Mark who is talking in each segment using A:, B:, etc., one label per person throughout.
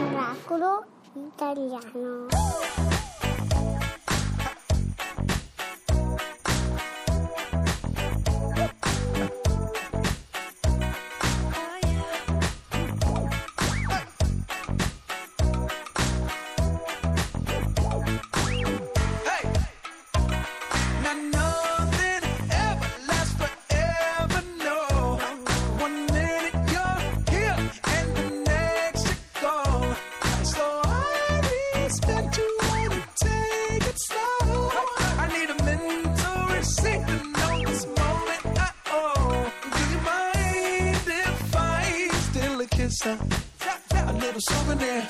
A: Miracolo italiano.
B: Steal a? Little souvenir.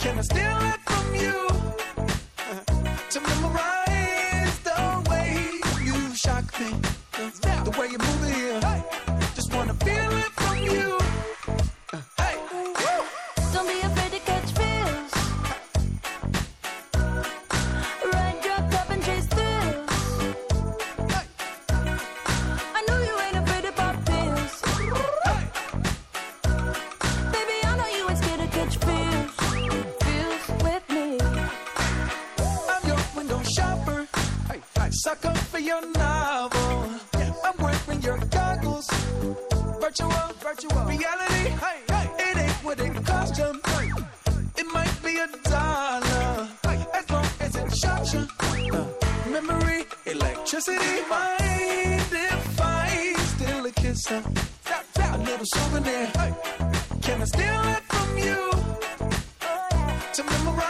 B: Can I steal it from you? Uh,
C: to memorize Your
B: goggles. Virtual, virtual reality. Hey, hey, it ain't what it cost you. It might be a dollar, as long as it shocks you. Uh, memory, electricity. Mind if I steal a kiss? Uh, a little souvenir. Can I steal it from you? to memorize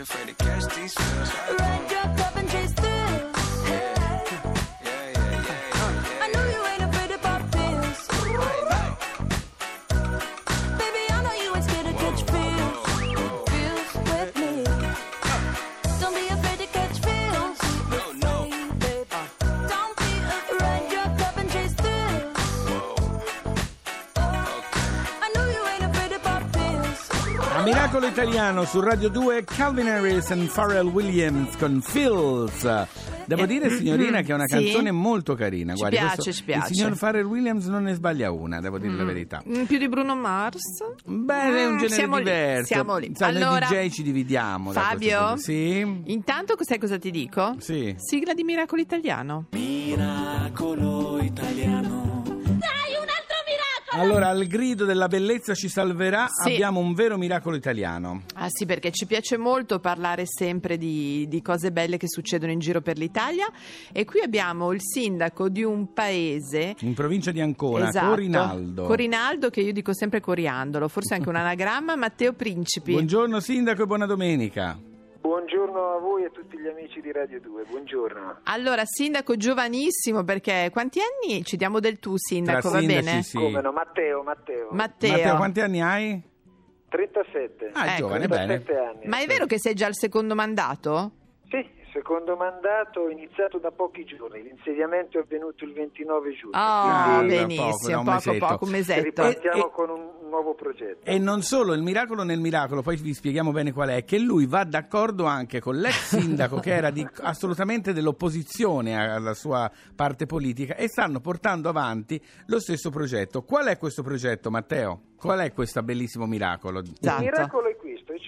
C: afraid to catch
D: these feels.
C: Ride your cup and chase thrills.
E: Miracolo Italiano su Radio 2 Calvin Harris e Pharrell Williams con Feels. Devo dire signorina che è una
F: Sì.
E: canzone molto carina.
F: Ci
E: Guardi,
F: piace,
E: questo-
F: ci piace.
E: Il signor Pharrell Williams non ne sbaglia una, devo dire la verità.
F: Mm, Più di Bruno Mars?
E: Beh, è un
F: Mm,
E: genere
F: siamo lì,
E: diverso.
F: siamo lì.
E: Sai,
F: Allora,
E: noi DJ ci dividiamo.
F: Fabio?
E: Sì?
F: Intanto, sai cosa ti dico?
E: Sì.
F: Sigla di Miracolo Italiano.
B: Miracolo italiano.
E: Allora, al grido della bellezza ci salverà,
F: Sì.
E: abbiamo un vero miracolo italiano.
F: Ah sì, perché ci piace molto parlare sempre di, di cose belle che succedono in giro per l'Italia e qui abbiamo il sindaco di un paese
E: In provincia di Ancona,
F: Esatto.
E: Corinaldo.
F: Corinaldo, che io dico sempre Coriandolo, forse anche un anagramma, Matteo Principi.
E: Buongiorno sindaco e buona domenica.
G: Buongiorno a voi e a tutti gli amici di Radio 2, buongiorno.
F: Allora, sindaco giovanissimo, perché quanti anni ci diamo del tu, sindaco,
E: Tra
F: va
E: sindaci,
F: bene?
E: sì.
G: Come no, Matteo, Matteo.
F: Matteo.
E: Matteo, quanti anni hai?
G: 37.
E: Ah, è
F: Ecco,
E: giovane, bene.
G: 37 anni.
F: Ma è vero che sei già al secondo mandato?
G: Sì, secondo mandato iniziato da pochi giorni, l'insediamento è avvenuto il 29 giugno.
F: Oh,
E: Ah, da
F: benissimo,
E: poco,
F: poco,
E: mesetto.
F: poco, un mesetto.
G: ripartiamo
E: E-
G: con un nuovo progetto.
E: E non solo, il miracolo nel miracolo, poi vi spieghiamo bene qual è, che lui va d'accordo anche con l'ex sindaco che era di- assolutamente dell'opposizione alla sua parte politica e stanno portando avanti lo stesso progetto. Qual è questo progetto, Matteo? Qual è questo bellissimo miracolo?
G: Il
F: Esatto.
G: miracolo è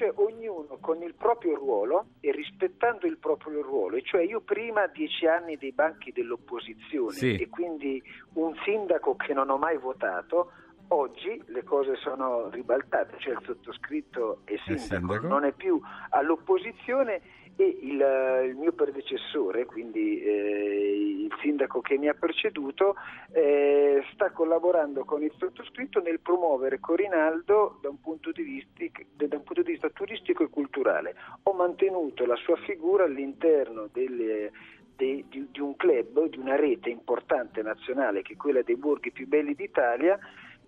G: questo, e cioè ognuno con il proprio ruolo e rispettando il proprio ruolo, e cioè io prima dieci anni dei banchi dell'opposizione
E: Sì.
G: e quindi un sindaco che non ho mai votato, oggi le cose sono ribaltate, cioè il sottoscritto è sindaco,
E: sindaco.
G: non è più all'opposizione e il, eh, il mio predecessore, quindi eh, il sindaco che mi ha preceduto, eh, sta collaborando con il sottoscritto nel promuovere Corinaldo da un, punto di vista, da un punto di vista turistico e culturale. Ho mantenuto la sua figura all'interno delle- de- di, di un club, di una rete importante nazionale che è quella dei borghi più belli d'Italia,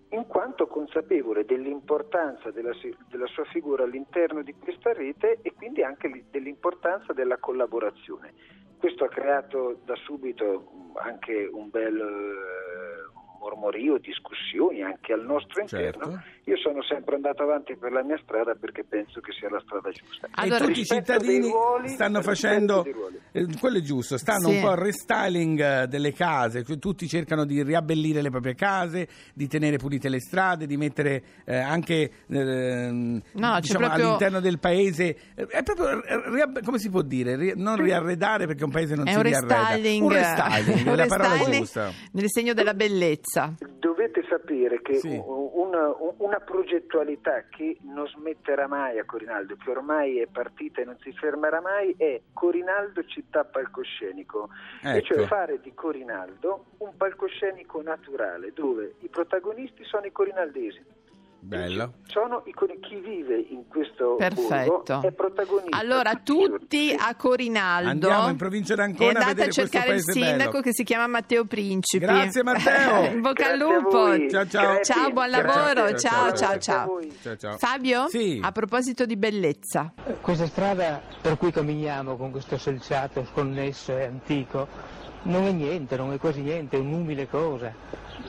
G: in quanto consapevole dell'importanza della, della sua figura all'interno di questa rete e quindi anche li- dell'importanza della collaborazione. Questo ha creato da subito anche un bel mormorio, discussioni anche al nostro interno.
E: Certo.
G: Io sono sempre andato avanti per la mia strada perché penso che sia la strada giusta.
C: Allora-
E: e tutti i cittadini
G: ruoli,
E: stanno facendo eh, quello è giusto stanno
C: Sì.
E: un po' al restyling eh, delle case cioè tutti cercano di riabbellire le proprie case di tenere pulite le strade di mettere eh, anche ehm,
C: No,
E: diciamo,
C: proprio-
E: all'interno del paese eh, è proprio eh, come si può dire Ri- non riarredare perché un paese non
C: È
E: si
C: un
E: riarreda
C: restyling,
E: un restyling è la parola giusta
C: nel segno della bellezza.
G: Dovete sapere che
E: Sì.
G: una, una progettualità che non smetterà mai a Corinaldo, che ormai è partita e non si fermerà mai, è Corinaldo città palcoscenico. E
E: Ecco.
G: cioè fare di Corinaldo un palcoscenico naturale dove i protagonisti sono i corinaldesi.
E: Bello
G: Sono i, chi vive in questo
C: Perfetto.
G: borgo è protagonista.
C: Allora,
G: tutti
C: a Corinaldo.
E: Andiamo in provincia d'Ancona
C: e
E: a
C: andate a,
E: questo
C: cercare il sindaco
E: bello.
C: che si chiama Matteo Principi.
E: Grazie, Matteo.
C: in bocca al
G: Grazie a
C: lupo.
E: Ciao, ciao.
G: Grazie.
C: Ciao, buon
G: Grazie.
C: lavoro. Ciao, ciao,
G: Grazie a
C: ciao.
G: voi.
E: Ciao, ciao.
C: Fabio?
E: Sì.
C: A proposito di bellezza.
H: Questa strada per cui camminiamo con questo selciato sconnesso e antico non è niente, non è quasi niente, è un'umile cosa.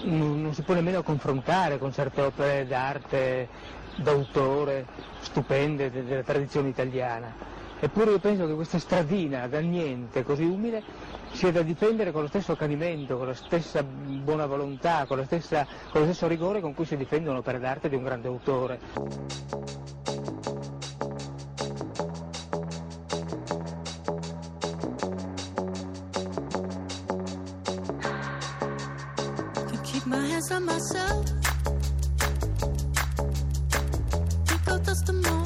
H: Non, non si può nemmeno confrontare con certe opere d'arte d'autore stupende de- della tradizione italiana. Eppure io penso che questa stradina dal niente così umile sia da difendere con lo stesso accanimento, con la stessa buona volontà, con, stessa- con lo stesso rigore con cui si difendono opere d'arte di un grande autore.
I: just a
C: moment.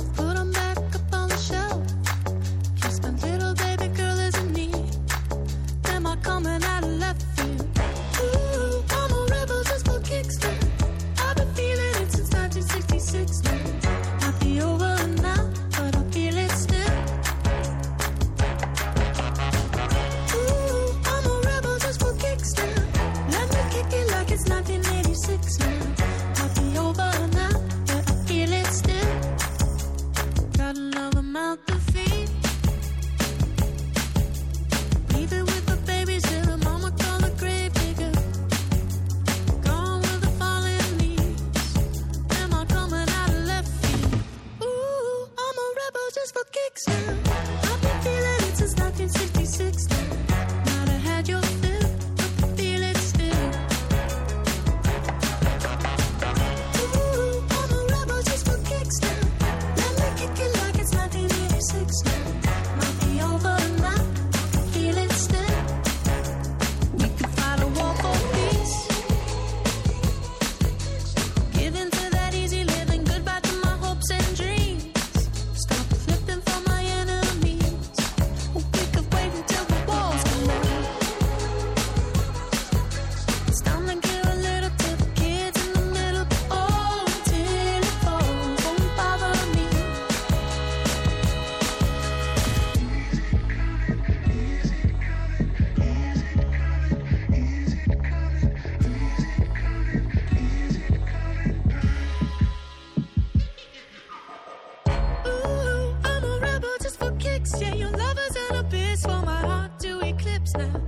C: upset.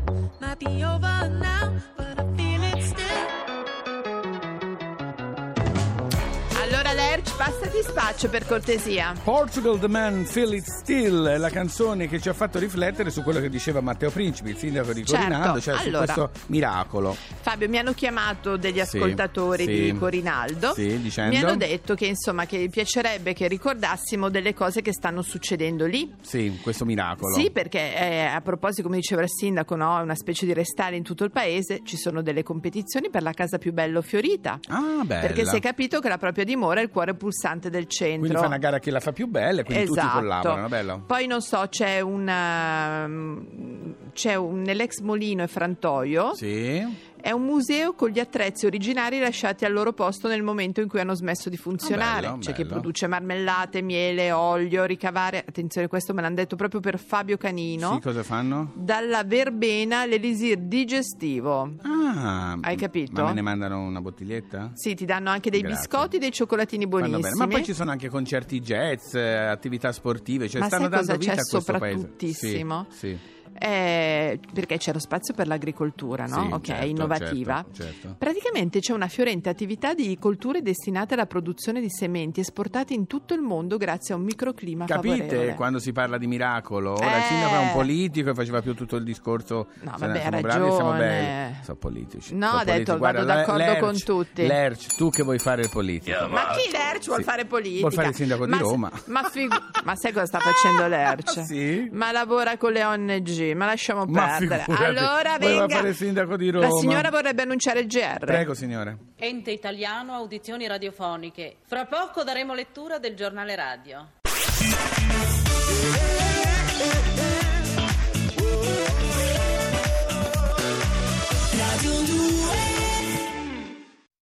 F: Faccio per cortesia.
E: Portugal the Man Feel It Still è la canzone che ci ha fatto riflettere su quello che diceva Matteo Principi, il sindaco di
F: Certo,
E: Corinaldo, cioè
F: allora.
E: su questo miracolo.
F: Fabio, mi hanno chiamato degli
E: Sì,
F: ascoltatori
E: sì.
F: di Corinaldo.
E: Sì, dicendo?
F: Mi hanno detto che insomma che piacerebbe che ricordassimo delle cose che stanno succedendo lì.
E: Sì, questo miracolo.
F: Sì, perché eh, a proposito, come diceva il sindaco, no, è una specie di restare in tutto il paese, ci sono delle competizioni per la casa più bella o fiorita.
E: Ah, bella.
F: Perché si è capito che la propria dimora è il cuore pulsante del centro.
E: Quindi fa una gara che la fa più bella e quindi tutti
F: Esatto.
E: collaborano, bello.
F: Poi non so, c'è una mm, c'è un, nell'ex Molino e Frantoio
E: Sì.
F: È un museo con gli attrezzi originari lasciati al loro posto nel momento in cui hanno smesso di funzionare.
E: Ah, bello,
F: c'è chi produce marmellate, miele, olio, ricavare. Attenzione, questo me l'hanno detto proprio per Fabio Canino.
E: Sì, cosa fanno?
F: Dalla verbena all'elisir digestivo.
E: Ah,
F: Hai capito?
E: Ma me ne mandano una bottiglietta?
F: Sì, ti danno anche dei
E: Grazie.
F: biscotti, dei cioccolatini buonissimi.
E: Ma poi ci sono anche concerti jazz, eh, attività sportive, cioè
F: Ma
E: stanno
F: sai cosa
E: dando vita
F: c'è
E: a questo paese. Sì, sì.
F: Eh, perché c'è lo spazio per l'agricoltura, no?
E: Sì,
F: ok,
E: certo,
F: innovativa.
E: certo, certo.
F: Praticamente c'è una fiorente attività di colture destinate alla produzione di sementi esportate in tutto il mondo grazie a un microclima
E: Capite
F: favorevole.
E: quando si parla di miracolo? Ora il
F: Eh.
E: sindaco è un politico e faceva più tutto il discorso.
F: No,
E: se-
F: vabbè,
E: siamo
F: ha
E: bravi, siamo
F: ragione.
E: belli. Sono politici.
F: No,
E: sono
F: ha detto,
E: politici.
F: vado
E: Guarda,
F: d'accordo
E: Lerch-
F: con tutti.
E: Lerch, tu che vuoi fare il politico?
F: Ma chi Lerch vuol
E: Sì.
F: fare politica?
E: Vuol fare il sindaco di
F: Ma-
E: Roma.
F: Ma, figu- ma sai cosa sta facendo Lerch?
E: Sì?
F: Ma lavora con le ONG, ma lasciamo
E: Ma
F: perdere.
E: figurati,
F: Allora
E: voleva
F: venga.
E: fare il sindaco di Roma.
F: La signora vorrebbe annunciare il GR.
E: Prego, signore.
J: Ente italiano audizioni radiofoniche. Fra poco daremo lettura del giornale radio.